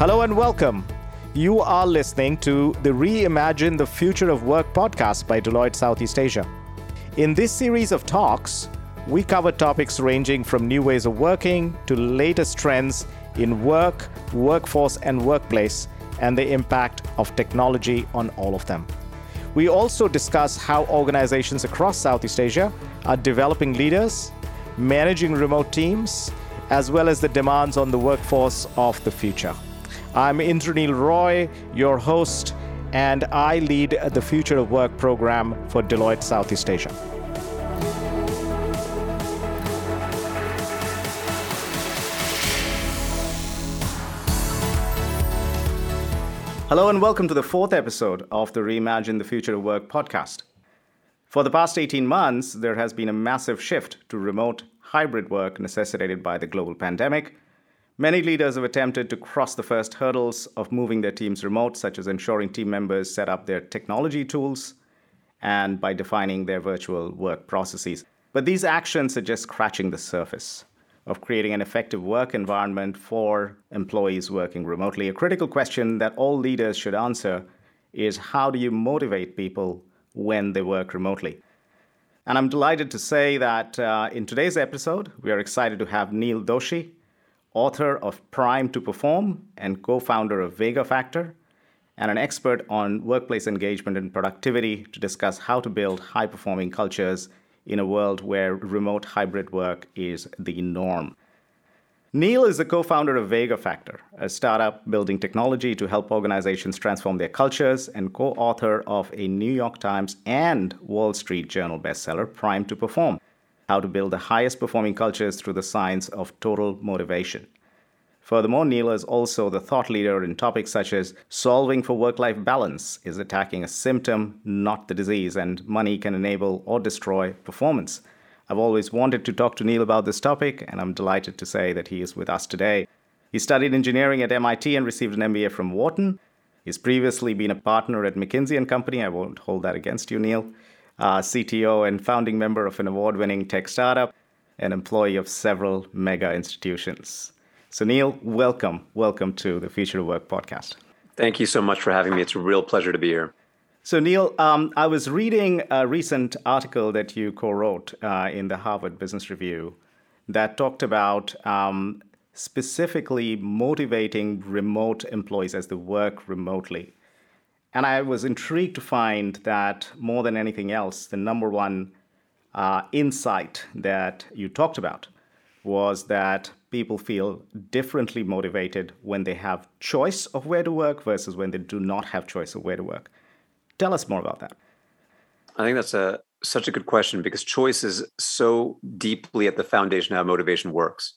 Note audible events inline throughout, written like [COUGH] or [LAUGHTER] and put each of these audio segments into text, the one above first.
Hello and welcome. You are listening to the Reimagine the Future of Work podcast by Deloitte Southeast Asia. In this series of talks, we cover topics ranging from new ways of working to latest trends in work, workforce, and workplace, and the impact of technology on all of them. We also discuss how organizations across Southeast Asia are developing leaders, managing remote teams, as well as the demands on the workforce of the future. I'm Indranil Roy, your host, and I lead the Future of Work program for Deloitte Southeast Asia. Hello, and welcome to the fourth episode of the Reimagine the Future of Work podcast. For the past 18 months, there has been a massive shift to remote hybrid work necessitated by the global pandemic Many leaders have attempted to cross the first hurdles of moving their teams remote, such as ensuring team members set up their technology tools and by defining their virtual work processes. But these actions are just scratching the surface of creating an effective work environment for employees working remotely. A critical question that all leaders should answer is how do you motivate people when they work remotely? And I'm delighted to say that uh, in today's episode, we are excited to have Neel Doshi, author of Primed to Perform and co founder of Vega Factor, and an expert on workplace engagement and productivity to discuss how to build high performing cultures in a world where remote hybrid work is the norm. Neel is the co founder of Vega Factor, a startup building technology to help organizations transform their cultures, and co author of a New York Times and Wall Street Journal bestseller, Primed to Perform how to build the highest performing cultures through the science of total motivation. Furthermore, Neel is also the thought leader in topics such as solving for work life balance is attacking a symptom, not the disease, and money can enable or destroy performance. I've always wanted to talk to Neel about this topic, and I'm delighted to say that he is with us today. He studied engineering at MIT and received an MBA from Wharton. He's previously been a partner at McKinsey and Company. I won't hold that against you, Neel uh, CTO and founding member of an award winning tech startup, an employee of several mega institutions. So, Neel, welcome. Welcome to the Future of Work podcast. Thank you so much for having me. It's a real pleasure to be here. So, Neel, um, I was reading a recent article that you co wrote uh, in the Harvard Business Review that talked about um, specifically motivating remote employees as they work remotely. And I was intrigued to find that more than anything else, the number one uh, insight that you talked about was that people feel differently motivated when they have choice of where to work versus when they do not have choice of where to work. Tell us more about that. I think that's a such a good question because choice is so deeply at the foundation of how motivation works.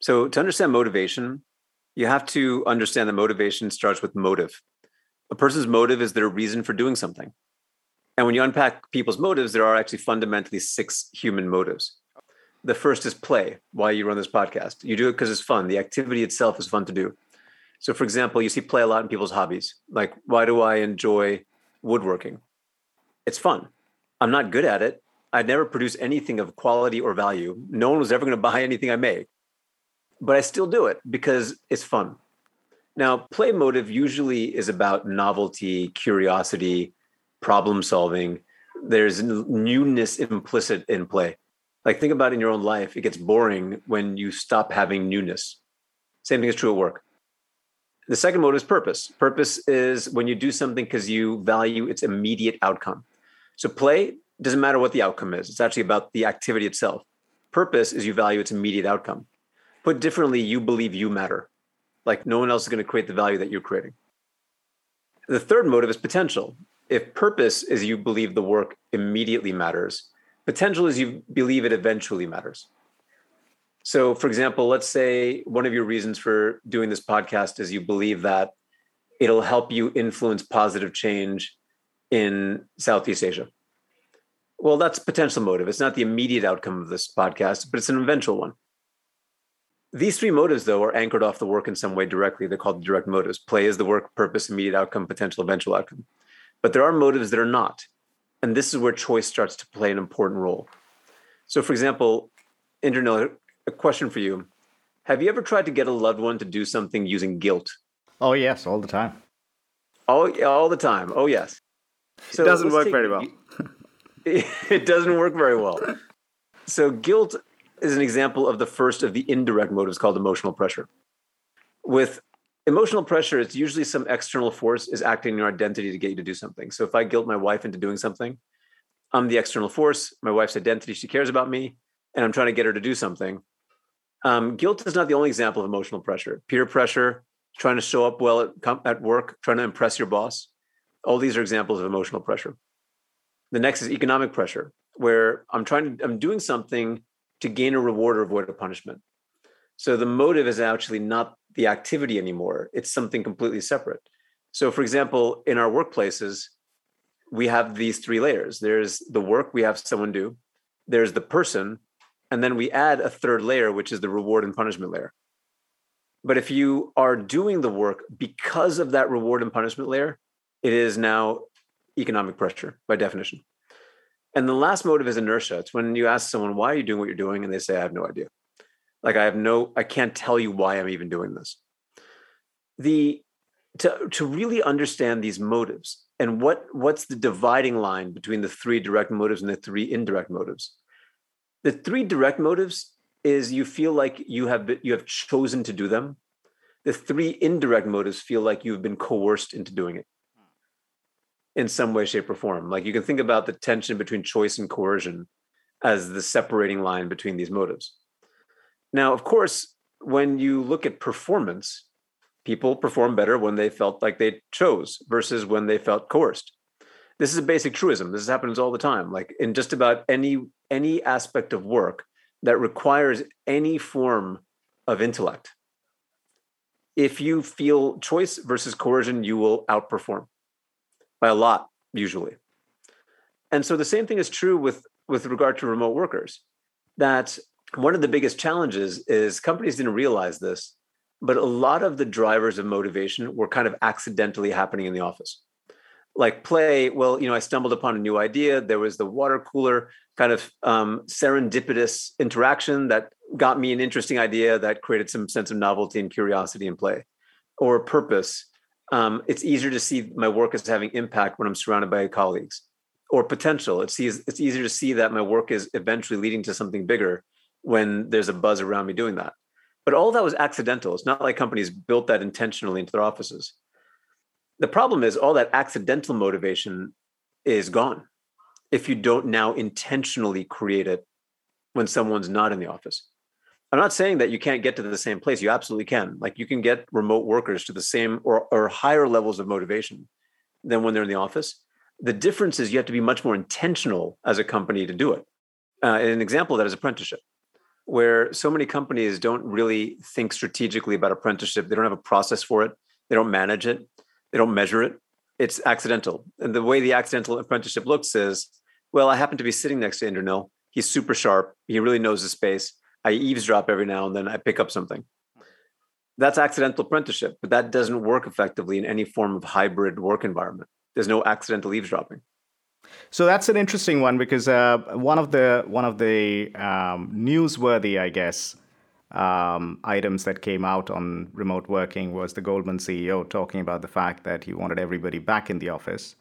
So to understand motivation, you have to understand that motivation starts with motive a person's motive is their reason for doing something. And when you unpack people's motives, there are actually fundamentally six human motives. The first is play, why you run this podcast. You do it because it's fun. The activity itself is fun to do. So, for example, you see play a lot in people's hobbies. Like, why do I enjoy woodworking? It's fun. I'm not good at it. I'd never produce anything of quality or value. No one was ever going [LAUGHS] to buy anything I make. But I still do it because it's fun. Now, play motive usually is about novelty, curiosity, problem solving. There's newness implicit in play. Like think about in your own life, it gets boring when you stop having newness. Same thing is true at work. The second motive is purpose. Purpose is when you do something because you value its immediate outcome. So play doesn't matter what the outcome is. It's actually about the activity itself. Purpose is you value its immediate outcome. Put differently, you believe you matter. Like no one else is going to create the value that you're creating. The third motive is potential. If purpose is you believe the work immediately matters, potential is you believe it eventually matters. So, for example, let's say one of your reasons for doing this podcast is you believe that it'll help you influence positive change in Southeast Asia. Well, that's potential motive. It's not the immediate outcome of this podcast, but it's an eventual one. These three motives, though, are anchored off the work in some way directly. They're called direct motives. Play is the work, purpose, immediate outcome, potential, eventual outcome. But there are motives that are not. And this is where choice starts to play an important role. So, for example, Indranil, a question for you. Have you ever tried to get a loved one to do something using guilt? Oh yes, all the time. Oh, all all the time. Oh yes. So it doesn't work take, very well. [LAUGHS] it doesn't work very well. So guilt is an example of the first of the indirect motives called emotional pressure. With emotional pressure, it's usually some external force is acting on your identity to get you to do something. So if I guilt my wife into doing something, I'm the external force, my wife's identity, she cares about me, and I'm trying to get her to do something. Um, guilt is not the only example of emotional pressure. Peer pressure, trying to show up well at, at work, trying to impress your boss. All these are examples of emotional pressure. The next is economic pressure, where I'm trying to, I'm doing something to gain a reward or avoid a punishment. So the motive is actually not the activity anymore, it's something completely separate. So, for example, in our workplaces, we have these three layers there's the work we have someone do, there's the person, and then we add a third layer, which is the reward and punishment layer. But if you are doing the work because of that reward and punishment layer, it is now economic pressure by definition. And the last motive is inertia. It's when you ask someone, why are you doing what you're doing? And they say, I have no idea. Like I have no, I can't tell you why I'm even doing this. The to, to really understand these motives and what what's the dividing line between the three direct motives and the three indirect motives. The three direct motives is you feel like you have been, you have chosen to do them. The three indirect motives feel like you've been coerced into doing it in some way, shape, or form. Like you can think about the tension between choice and coercion as the separating line between these motives. Now, of course, when you look at performance, people perform better when they felt like they chose versus when they felt coerced. This is a basic truism. This happens all the time. Like in just about any any aspect of work that requires any form of intellect. If you feel choice versus coercion, you will outperform by a lot usually. And so the same thing is true with with regard to remote workers that one of the biggest challenges is companies didn't realize this but a lot of the drivers of motivation were kind of accidentally happening in the office. Like play well you know i stumbled upon a new idea. There was the water cooler kind of um, serendipitous interaction that got me an interesting idea that created some sense of novelty and curiosity in play or purpose um, it's easier to see my work as having impact when I'm surrounded by colleagues or potential. It's, it's easier to see that my work is eventually leading to something bigger when there's a buzz around me doing that. But all that was accidental. It's not like companies built that intentionally into their offices. The problem is all that accidental motivation is gone if you don't now intentionally create it when someone's not in the office. I'm not saying that you can't get to the same place. You absolutely can. Like you can get remote workers to the same or, or higher levels of motivation than when they're in the office. The difference is you have to be much more intentional as a company to do it. Uh, an example of that is apprenticeship, where so many companies don't really think strategically about apprenticeship. They don't have a process for it. They don't manage it. They don't measure it. It's accidental. And the way the accidental apprenticeship looks is, well, I happen to be sitting next to Indranil. He's super sharp. He really knows the space I eavesdrop every now and then. I pick up something. That's accidental apprenticeship, but that doesn't work effectively in any form of hybrid work environment. There's no accidental eavesdropping. So that's an interesting one because uh, one of the one of the um, newsworthy, I guess, um, items that came out on remote working was the Goldman CEO talking about the fact that he wanted everybody back in the office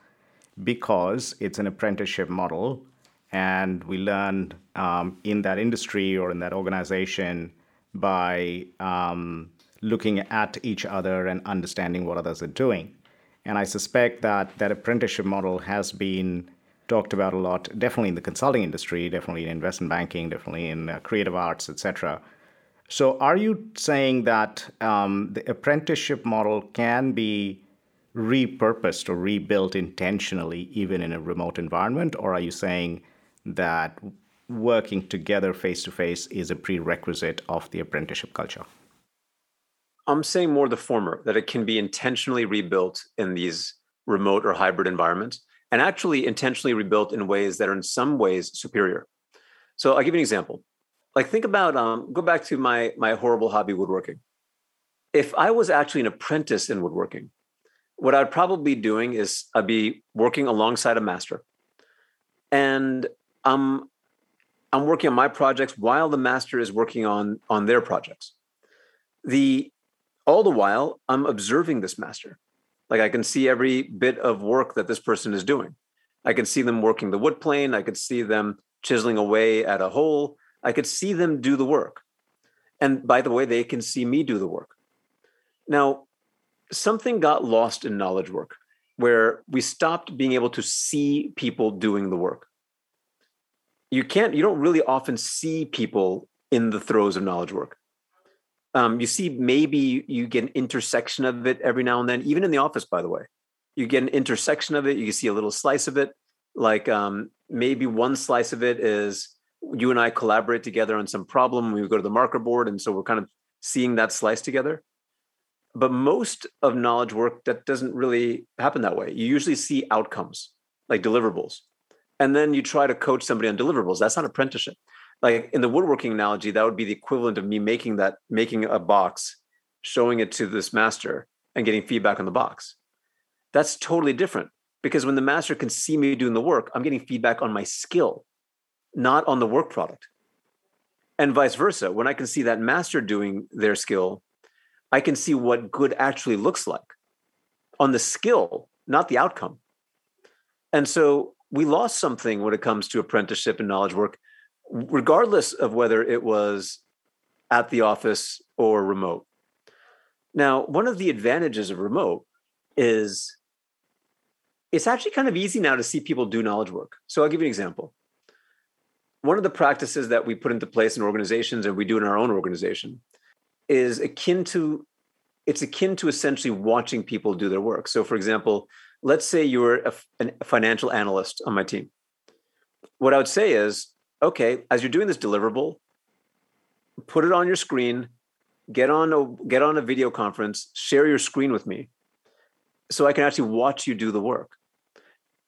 because it's an apprenticeship model and we learn um, in that industry or in that organization by um, looking at each other and understanding what others are doing. And I suspect that that apprenticeship model has been talked about a lot, definitely in the consulting industry, definitely in investment banking, definitely in uh, creative arts, etc. So, are you saying that um, the apprenticeship model can be repurposed or rebuilt intentionally, even in a remote environment, or are you saying that working together face to face is a prerequisite of the apprenticeship culture? I'm saying more the former, that it can be intentionally rebuilt in these remote or hybrid environments and actually intentionally rebuilt in ways that are in some ways superior. So I'll give you an example. Like think about um, go back to my my horrible hobby woodworking. If I was actually an apprentice in woodworking, what I'd probably be doing is I'd be working alongside a master. And I'm I'm working on my projects while the master is working on on their projects. The all the while, I'm observing this master. Like I can see every bit of work that this person is doing. I can see them working the wood plane. I could see them chiseling away at a hole. I could see them do the work. And by the way, they can see me do the work. Now, something got lost in knowledge work where we stopped being able to see people doing the work. You can't, you don't really often see people in the throes of knowledge work. Um, you see, maybe you get an intersection of it every now and then, even in the office, by the way. You get an intersection of it, you see a little slice of it. Like um, maybe one slice of it is you and I collaborate together on some problem. We go to the marker board. And so we're kind of seeing that slice together. But most of knowledge work, that doesn't really happen that way. You usually see outcomes like deliverables. And then you try to coach somebody on deliverables. That's not apprenticeship. Like in the woodworking analogy that would be the equivalent of me making that making a box showing it to this master and getting feedback on the box. That's totally different because when the master can see me doing the work i'm getting feedback on my skill not on the work product. And vice versa when i can see that master doing their skill i can see what good actually looks like on the skill not the outcome. And so we lost something when it comes to apprenticeship and knowledge work regardless of whether it was at the office or remote. Now, one of the advantages of remote is it's actually kind of easy now to see people do knowledge work. So I'll give you an example. One of the practices that we put into place in organizations and we do in our own organization is akin to it's akin to essentially watching people do their work. So for example, let's say you're a, a financial analyst on my team. What I would say is okay, as you're doing this deliverable, put it on your screen, get on a get on a video conference, share your screen with me so I can actually watch you do the work.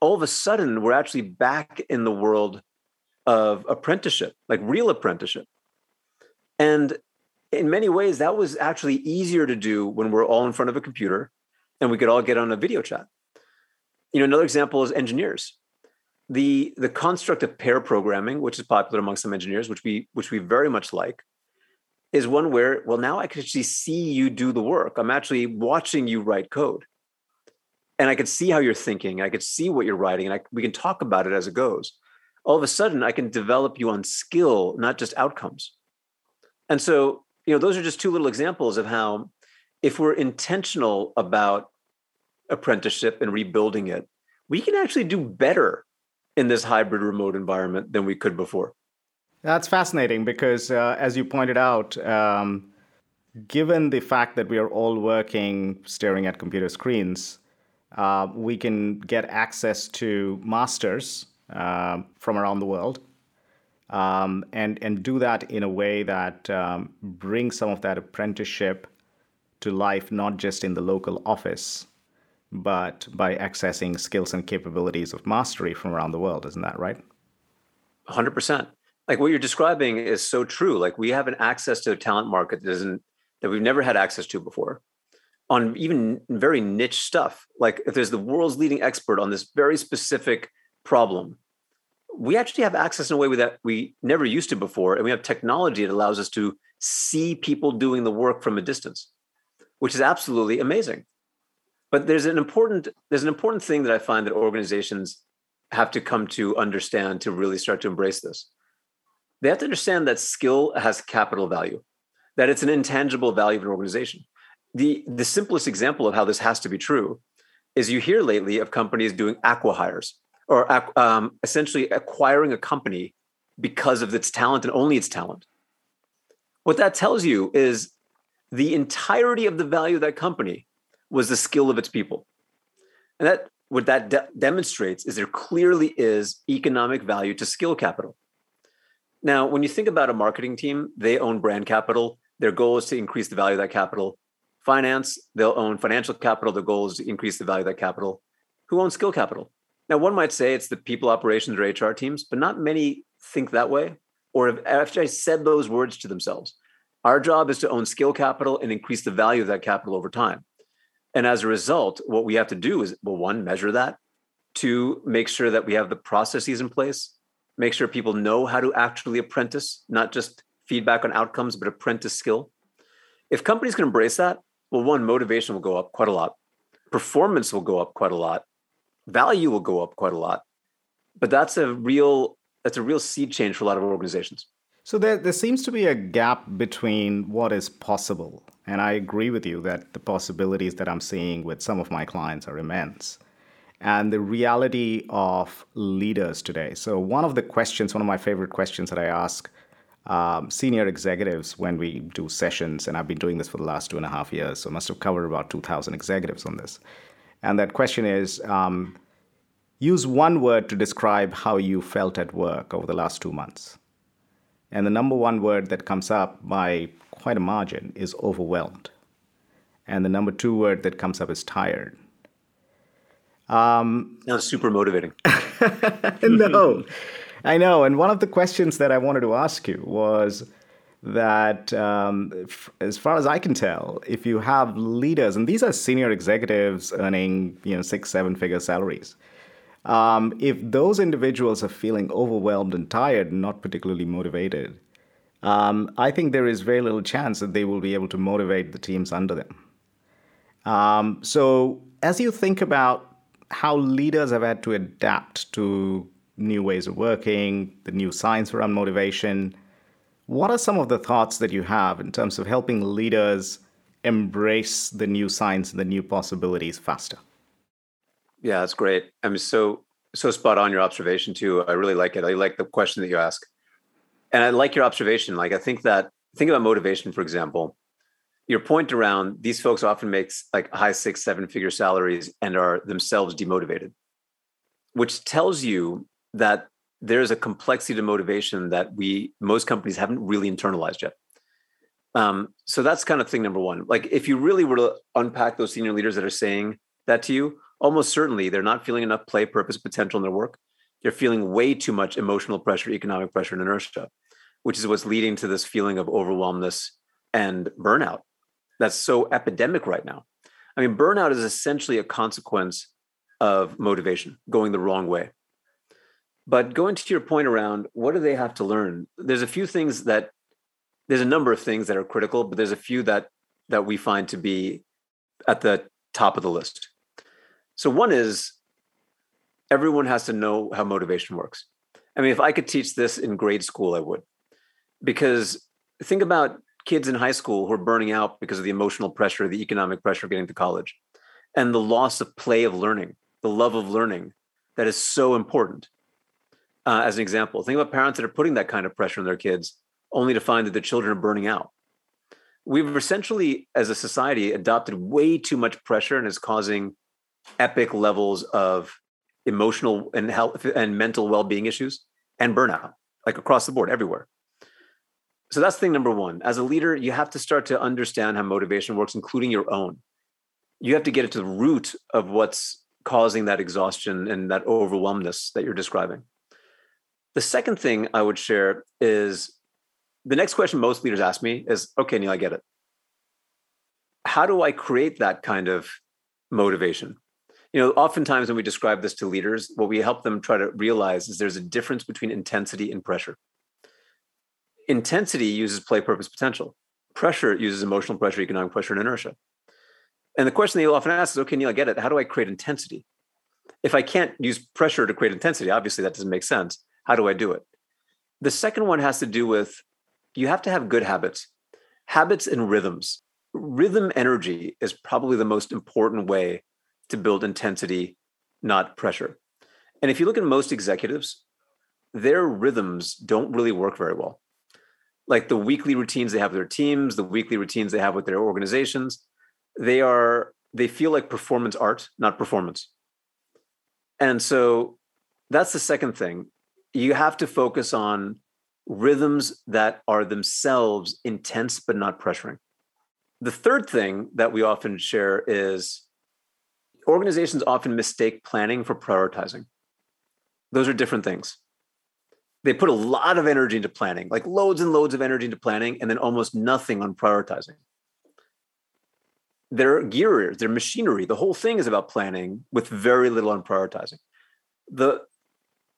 All of a sudden, we're actually back in the world of apprenticeship, like real apprenticeship. And in many ways, that was actually easier to do when we're all in front of a computer and we could all get on a video chat. You know, another example is engineers the the construct of pair programming, which is popular among some engineers, which we which we very much like, is one where well now I can actually see you do the work. I'm actually watching you write code, and I can see how you're thinking. I can see what you're writing, and I, we can talk about it as it goes. All of a sudden, I can develop you on skill, not just outcomes. And so, you know, those are just two little examples of how, if we're intentional about apprenticeship and rebuilding it, we can actually do better in this hybrid remote environment than we could before. That's fascinating because, uh, as you pointed out, um, given the fact that we are all working staring at computer screens, uh, we can get access to masters uh, from around the world um, and, and do that in a way that um, brings some of that apprenticeship to life, not just in the local office, but by accessing skills and capabilities of mastery from around the world. Isn't that right? 100%. Like what you're describing is so true. Like we have an access to a talent market that isn't that we've never had access to before on even very niche stuff. Like if there's the world's leading expert on this very specific problem, we actually have access in a way that we never used to before. And we have technology that allows us to see people doing the work from a distance, which is absolutely amazing but there's an important there's an important thing that i find that organizations have to come to understand to really start to embrace this. They have to understand that skill has capital value that it's an intangible value of an organization. The the simplest example of how this has to be true is you hear lately of companies doing acqui-hires or um, essentially acquiring a company because of its talent and only its talent. What that tells you is the entirety of the value of that company was the skill of its people. And that what that de- demonstrates is there clearly is economic value to skill capital. Now, when you think about a marketing team, they own brand capital. Their goal is to increase the value of that capital. Finance, they'll own financial capital. Their goal is to increase the value of that capital. Who owns skill capital? Now, one might say it's the people operations or HR teams, but not many think that way or have actually said those words to themselves. Our job is to own skill capital and increase the value of that capital over time. And as a result, what we have to do is, well, one, measure that, two, make sure that we have the processes in place, make sure people know how to actually apprentice, not just feedback on outcomes, but apprentice skill. If companies can embrace that, Well, one, motivation will go up quite a lot, performance will go up quite a lot, value will go up quite a lot. But that's a real that's a real seed change for a lot of organizations. So there, there seems to be a gap between what is possible. And I agree with you that the possibilities that I'm seeing with some of my clients are immense. And the reality of leaders today. So, one of the questions, one of my favorite questions that I ask um, senior executives when we do sessions, and I've been doing this for the last two and a half years, so I must have covered about 2,000 executives on this. And that question is um, use one word to describe how you felt at work over the last two months. And the number one word that comes up by quite a margin is overwhelmed. And the number two word that comes up is tired. Um, That's super motivating. [LAUGHS] no, I know. And one of the questions that I wanted to ask you was that, um, f- as far as I can tell, if you have leaders, and these are senior executives earning, you know, six, seven figure salaries, um, if those individuals are feeling overwhelmed and tired, and not particularly motivated, um, I think there is very little chance that they will be able to motivate the teams under them. Um, so, as you think about how leaders have had to adapt to new ways of working, the new science around motivation, what are some of the thoughts that you have in terms of helping leaders embrace the new science and the new possibilities faster? Yeah, that's great. I'm so so spot on your observation too. I really like it. I like the question that you ask. And I like your observation. Like I think that think about motivation, for example. Your point around these folks often makes like high six, seven figure salaries and are themselves demotivated, which tells you that there's a complexity to motivation that we most companies haven't really internalized yet. Um, so that's kind of thing number one. Like if you really were to unpack those senior leaders that are saying that to you, almost certainly they're not feeling enough play, purpose, potential in their work. They're feeling way too much emotional pressure, economic pressure, and inertia, which is what's leading to this feeling of overwhelmness and burnout. That's so epidemic right now. I mean, burnout is essentially a consequence of motivation going the wrong way. But going to your point around what do they have to learn? There's a few things that there's a number of things that are critical, but there's a few that that we find to be at the top of the list. So one is everyone has to know how motivation works. I mean, if I could teach this in grade school, I would. Because think about kids in high school who are burning out because of the emotional pressure, the economic pressure of getting to college, and the loss of play of learning, the love of learning that is so important. Uh, as an example, think about parents that are putting that kind of pressure on their kids only to find that the children are burning out. We've essentially, as a society, adopted way too much pressure and is causing epic levels of emotional and health and mental well-being issues and burnout like across the board everywhere so that's thing number one. As a leader you have to start to understand how motivation works including your own. You have to get it to the root of what's causing that exhaustion and that overwhelmness that you're describing. The second thing i would share is the next question most leaders ask me is okay neel i get it. How do i create that kind of motivation? You know oftentimes when we describe this to leaders what we help them try to realize is there's a difference between intensity and pressure intensity uses play purpose potential. Pressure uses emotional pressure economic pressure and inertia. And the question that you'll often ask is okay neel i get it. How do i create intensity? If i can't use pressure to create intensity obviously that doesn't make sense. How do i do it? The second one has to do with you have to have good habits. Habits and rhythms. Rhythm energy is probably the most important way to build intensity, not pressure. And if you look at most executives, their rhythms don't really work very well. Like the weekly routines they have with their teams, the weekly routines they have with their organizations, they are they feel like performance art, not performance. And so that's the second thing. You have to focus on rhythms that are themselves intense but not pressuring. The third thing that we often share is organizations often mistake planning for prioritizing. Those are different things. They put a lot of energy into planning, like loads and loads of energy into planning, and then almost nothing on prioritizing. Their gear, their machinery, the whole thing is about planning with very little on prioritizing. The,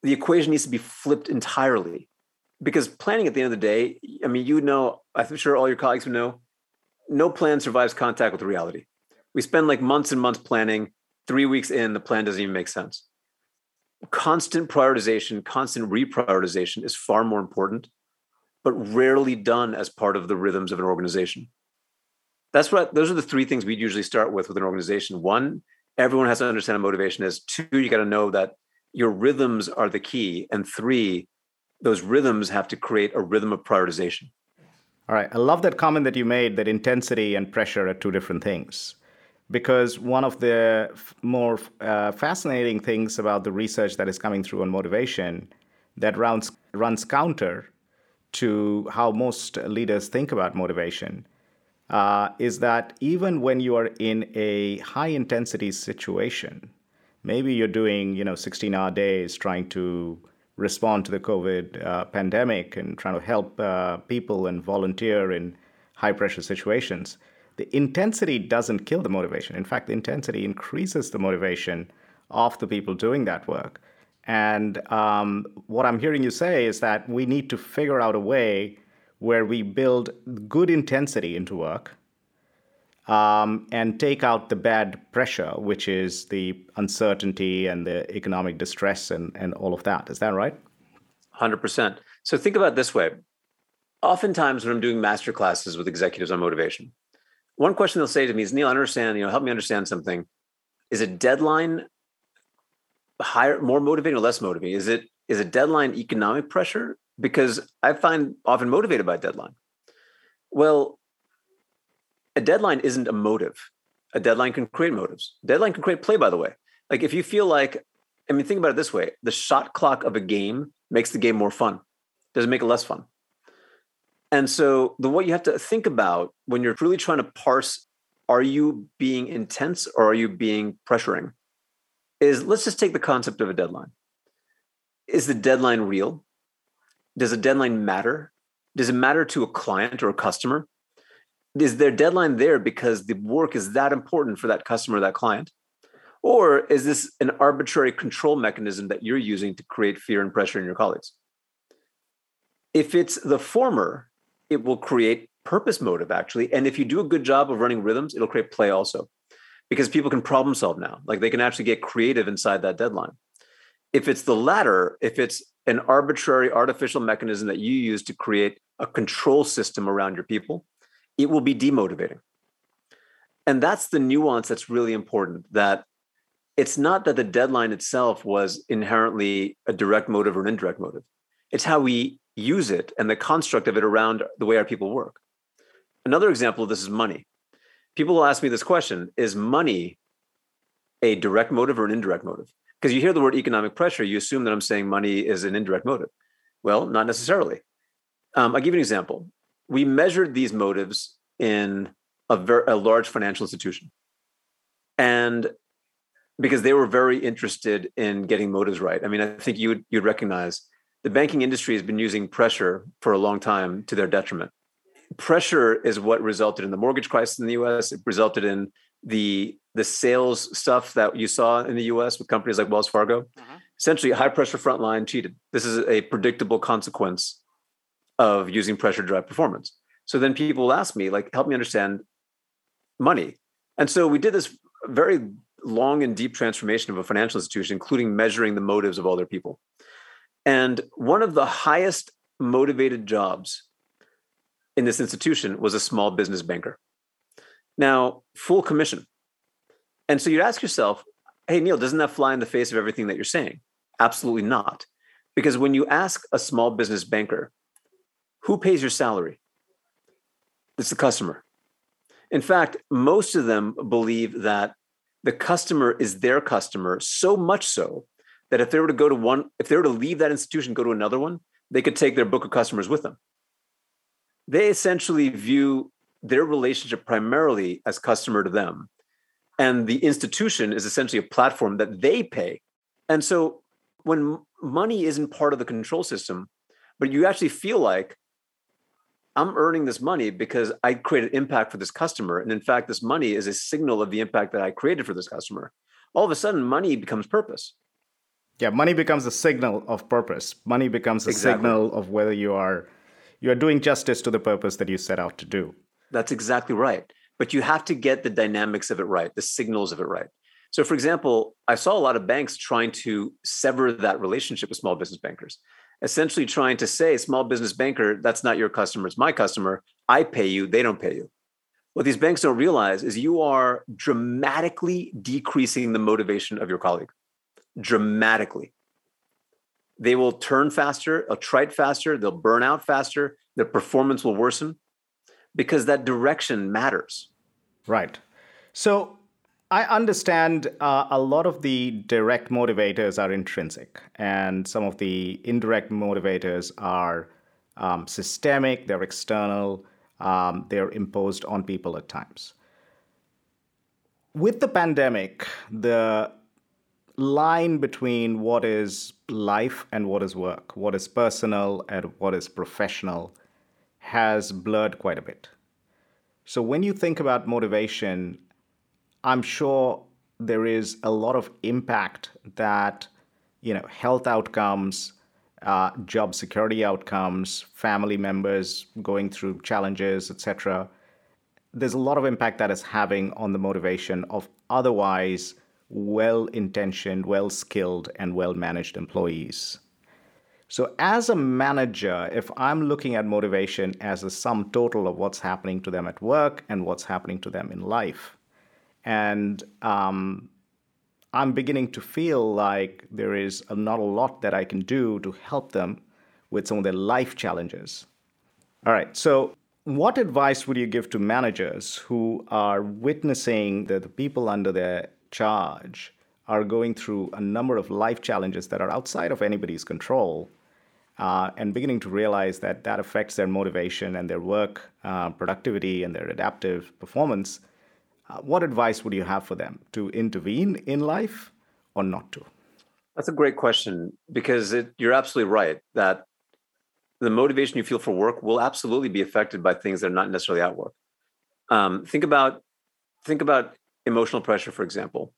the equation needs to be flipped entirely because planning at the end of the day, I mean, you know, I'm sure all your colleagues would know, no plan survives contact with reality. We spend like months and months planning. Three weeks in, the plan doesn't even make sense. Constant prioritization, constant reprioritization is far more important, but rarely done as part of the rhythms of an organization. That's what those are the three things we'd usually start with with an organization. One, everyone has to understand what motivation is. Two, you got to know that your rhythms are the key. And three, those rhythms have to create a rhythm of prioritization. All right. I love that comment that you made that intensity and pressure are two different things. Because one of the f- more uh, fascinating things about the research that is coming through on motivation that runs, runs counter to how most leaders think about motivation uh, is that even when you are in a high intensity situation, maybe you're doing you know 16 hour days trying to respond to the COVID uh, pandemic and trying to help uh, people and volunteer in high pressure situations, the intensity doesn't kill the motivation. In fact, the intensity increases the motivation of the people doing that work. And um, what I'm hearing you say is that we need to figure out a way where we build good intensity into work um, and take out the bad pressure, which is the uncertainty and the economic distress and, and all of that. Is that right? 100%. So think about this way. Oftentimes, when I'm doing master classes with executives on motivation, one question they'll say to me is, Neel, I understand, you know, help me understand something. Is a deadline higher, more motivating or less motivating? Is it is a deadline economic pressure? Because I find often motivated by deadline. Well, a deadline isn't a motive. A deadline can create motives. Deadline can create play, by the way. Like if you feel like, I mean, think about it this way: the shot clock of a game makes the game more fun. Does it make it less fun? And so the what you have to think about when you're really trying to parse, are you being intense or are you being pressuring? Is let's just take the concept of a deadline. Is the deadline real? Does a deadline matter? Does it matter to a client or a customer? is their deadline there because the work is that important for that customer, that client? Or is this an arbitrary control mechanism that you're using to create fear and pressure in your colleagues? If it's the former, it will create purpose motive actually. And if you do a good job of running rhythms, it'll create play also because people can problem solve now. Like they can actually get creative inside that deadline. If it's the latter, if it's an arbitrary artificial mechanism that you use to create a control system around your people, it will be demotivating. And that's the nuance that's really important that it's not that the deadline itself was inherently a direct motive or an indirect motive. It's how we use it and the construct of it around the way our people work. Another example of this is money. People will ask me this question Is money a direct motive or an indirect motive? Because you hear the word economic pressure, you assume that I'm saying money is an indirect motive. Well, not necessarily. Um, I'll give you an example we measured these motives in a, ver- a large financial institution. And because they were very interested in getting motives right. I mean, I think you would, you'd recognize the banking industry has been using pressure for a long time to their detriment. Pressure is what resulted in the mortgage crisis in the US. It resulted in the the sales stuff that you saw in the US with companies like Wells Fargo. Uh-huh. Essentially, high pressure frontline cheated. This is a predictable consequence of using pressure to drive performance. So then people will ask me, like, help me understand money. And so we did this very long and deep transformation of a financial institution, including measuring the motives of all their people. And one of the highest motivated jobs in this institution was a small business banker. Now, full commission. And so you'd ask yourself, hey, Neel, doesn't that fly in the face of everything that you're saying? Absolutely not. Because when you ask a small business banker, who pays your salary? It's the customer. In fact, most of them believe that the customer is their customer so much so that if they were to go to one, if they were to leave that institution, go to another one, they could take their book of customers with them. They essentially view their relationship primarily as customer to them. And the institution is essentially a platform that they pay. And so when money isn't part of the control system, but you actually feel like I'm earning this money because I created impact for this customer. And in fact, this money is a signal of the impact that I created for this customer. All of a sudden, money becomes purpose. Yeah, money becomes a signal of purpose. Money becomes a exactly. signal of whether you are you are doing justice to the purpose that you set out to do. That's exactly right. But you have to get the dynamics of it right, the signals of it right. So, for example, I saw a lot of banks trying to sever that relationship with small business bankers, essentially trying to say, small business banker, that's not your customer, it's my customer. I pay you, they don't pay you. What these banks don't realize is you are dramatically decreasing the motivation of your colleague, dramatically. They will turn faster, attrite faster, they'll burn out faster, their performance will worsen because that direction matters. Right. So I understand uh, a lot of the direct motivators are intrinsic, and some of the indirect motivators are um, systemic, they're external, um, they're imposed on people at times. With the pandemic, the line between what is life and what is work, what is personal and what is professional, has blurred quite a bit. So when you think about motivation, I'm sure there is a lot of impact that you know health outcomes, uh, job security outcomes, family members going through challenges, etc. There's a lot of impact that is having on the motivation of otherwise well intentioned, well skilled, and well managed employees. So, as a manager, if I'm looking at motivation as a sum total of what's happening to them at work and what's happening to them in life, and um, I'm beginning to feel like there is not a lot that I can do to help them with some of their life challenges. All right, so what advice would you give to managers who are witnessing that the people under their charge are going through a number of life challenges that are outside of anybody's control uh, and beginning to realize that that affects their motivation and their work uh, productivity and their adaptive performance, uh, what advice would you have for them to intervene in life or not to? That's a great question because it, you're absolutely right that the motivation you feel for work will absolutely be affected by things that are not necessarily at work. Um, think about think about emotional pressure, for example.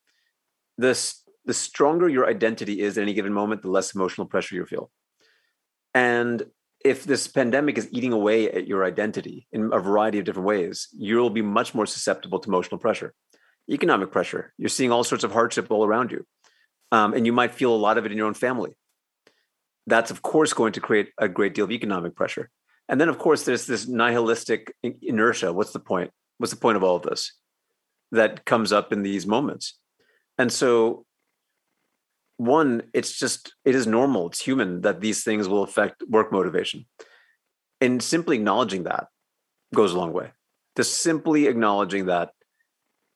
This the stronger your identity is at any given moment, the less emotional pressure you feel. And if this pandemic is eating away at your identity in a variety of different ways, you'll be much more susceptible to emotional pressure, economic pressure. You're seeing all sorts of hardship all around you. Um, and you might feel a lot of it in your own family. That's, of course, going to create a great deal of economic pressure. And then, of course, there's this nihilistic inertia. What's the point? What's the point of all of this that comes up in these moments? And so one it's just it is normal it's human that these things will affect work motivation. And simply acknowledging that goes a long way. Just simply acknowledging that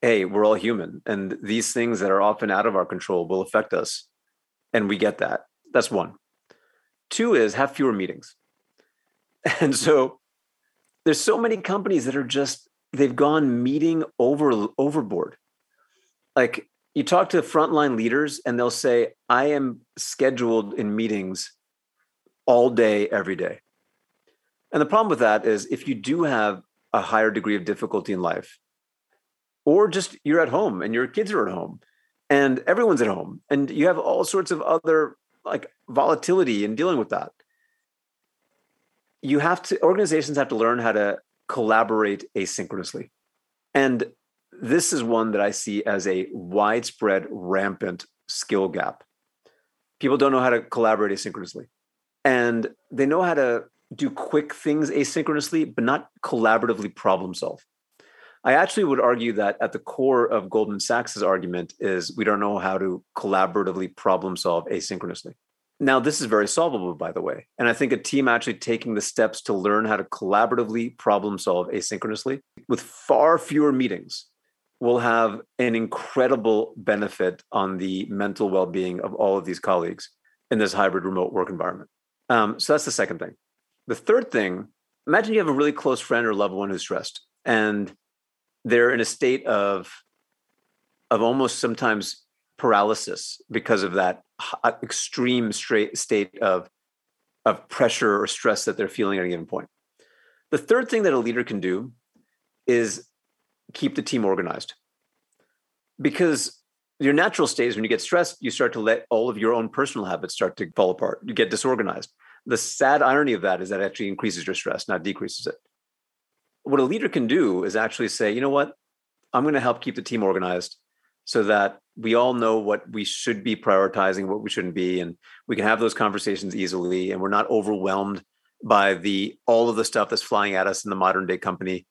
hey we're all human and these things that are often out of our control will affect us and we get that. That's one. Two is have fewer meetings. [LAUGHS] And so there's so many companies that are just they've gone meeting over overboard like you talk to frontline leaders and they'll say, I am scheduled in meetings all day, every day. And the problem with that is if you do have a higher degree of difficulty in life, or just you're at home and your kids are at home and everyone's at home and you have all sorts of other like volatility in dealing with that. You have to, organizations have to learn how to collaborate asynchronously. And this is one that I see as a widespread, rampant skill gap. People don't know how to collaborate asynchronously. And they know how to do quick things asynchronously, but not collaboratively problem solve. I actually would argue that at the core of Goldman Sachs's argument is we don't know how to collaboratively problem solve asynchronously. Now, this is very solvable, by the way. And I think a team actually taking the steps to learn how to collaboratively problem solve asynchronously with far fewer meetings will have an incredible benefit on the mental well-being of all of these colleagues in this hybrid remote work environment. Um, so that's the second thing. The third thing, imagine you have a really close friend or loved one who's stressed, and they're in a state of of almost sometimes paralysis because of that Uh, extreme straight state of of pressure or stress that they're feeling at a given point. The third thing that a leader can do is keep the team organized. Because your natural state is when you get stressed, you start to let all of your own personal habits start to fall apart. You get disorganized. The sad irony of that is that actually increases your stress, not decreases it. what a leader can do is actually say, you know what, I'm going to help keep the team organized so that we all know what we should be prioritizing, what we shouldn't be, and we can have those conversations easily, and we're not overwhelmed by the all of the stuff that's flying at us in the modern day company.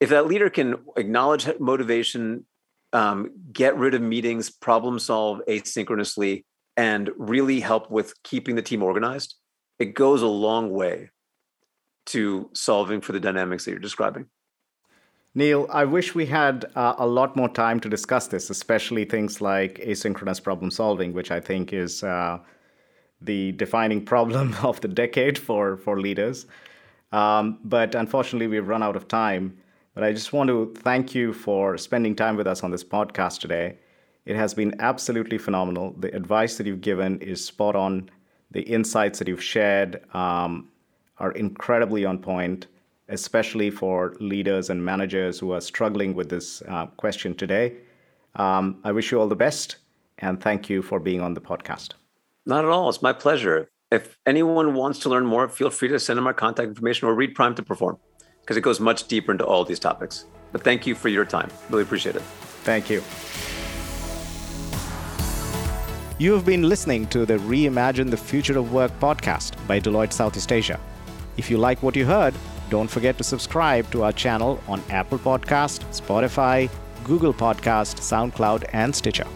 If that leader can acknowledge motivation, um, get rid of meetings, problem solve asynchronously, and really help with keeping the team organized, it goes a long way to solving for the dynamics that you're describing. Neel, I wish we had uh, a lot more time to discuss this, especially things like asynchronous problem solving, which I think is uh, the defining problem [LAUGHS] of the decade for, for leaders. Um, but unfortunately, we've run out of time. But I just want to thank you for spending time with us on this podcast today. It has been absolutely phenomenal. The advice that you've given is spot on. The insights that you've shared um, are incredibly on point especially for leaders and managers who are struggling with this uh, question today. Um, I wish you all the best and thank you for being on the podcast. Not at all. It's my pleasure. If anyone wants to learn more, feel free to send them my contact information or read Primed to Perform because it goes much deeper into all these topics. But thank you for your time. Really appreciate it. Thank you. You have been listening to the Reimagine the Future of Work podcast by Deloitte Southeast Asia. If you like what you heard, don't forget to subscribe to our channel on Apple Podcast, Spotify, Google Podcast, SoundCloud, and Stitcher.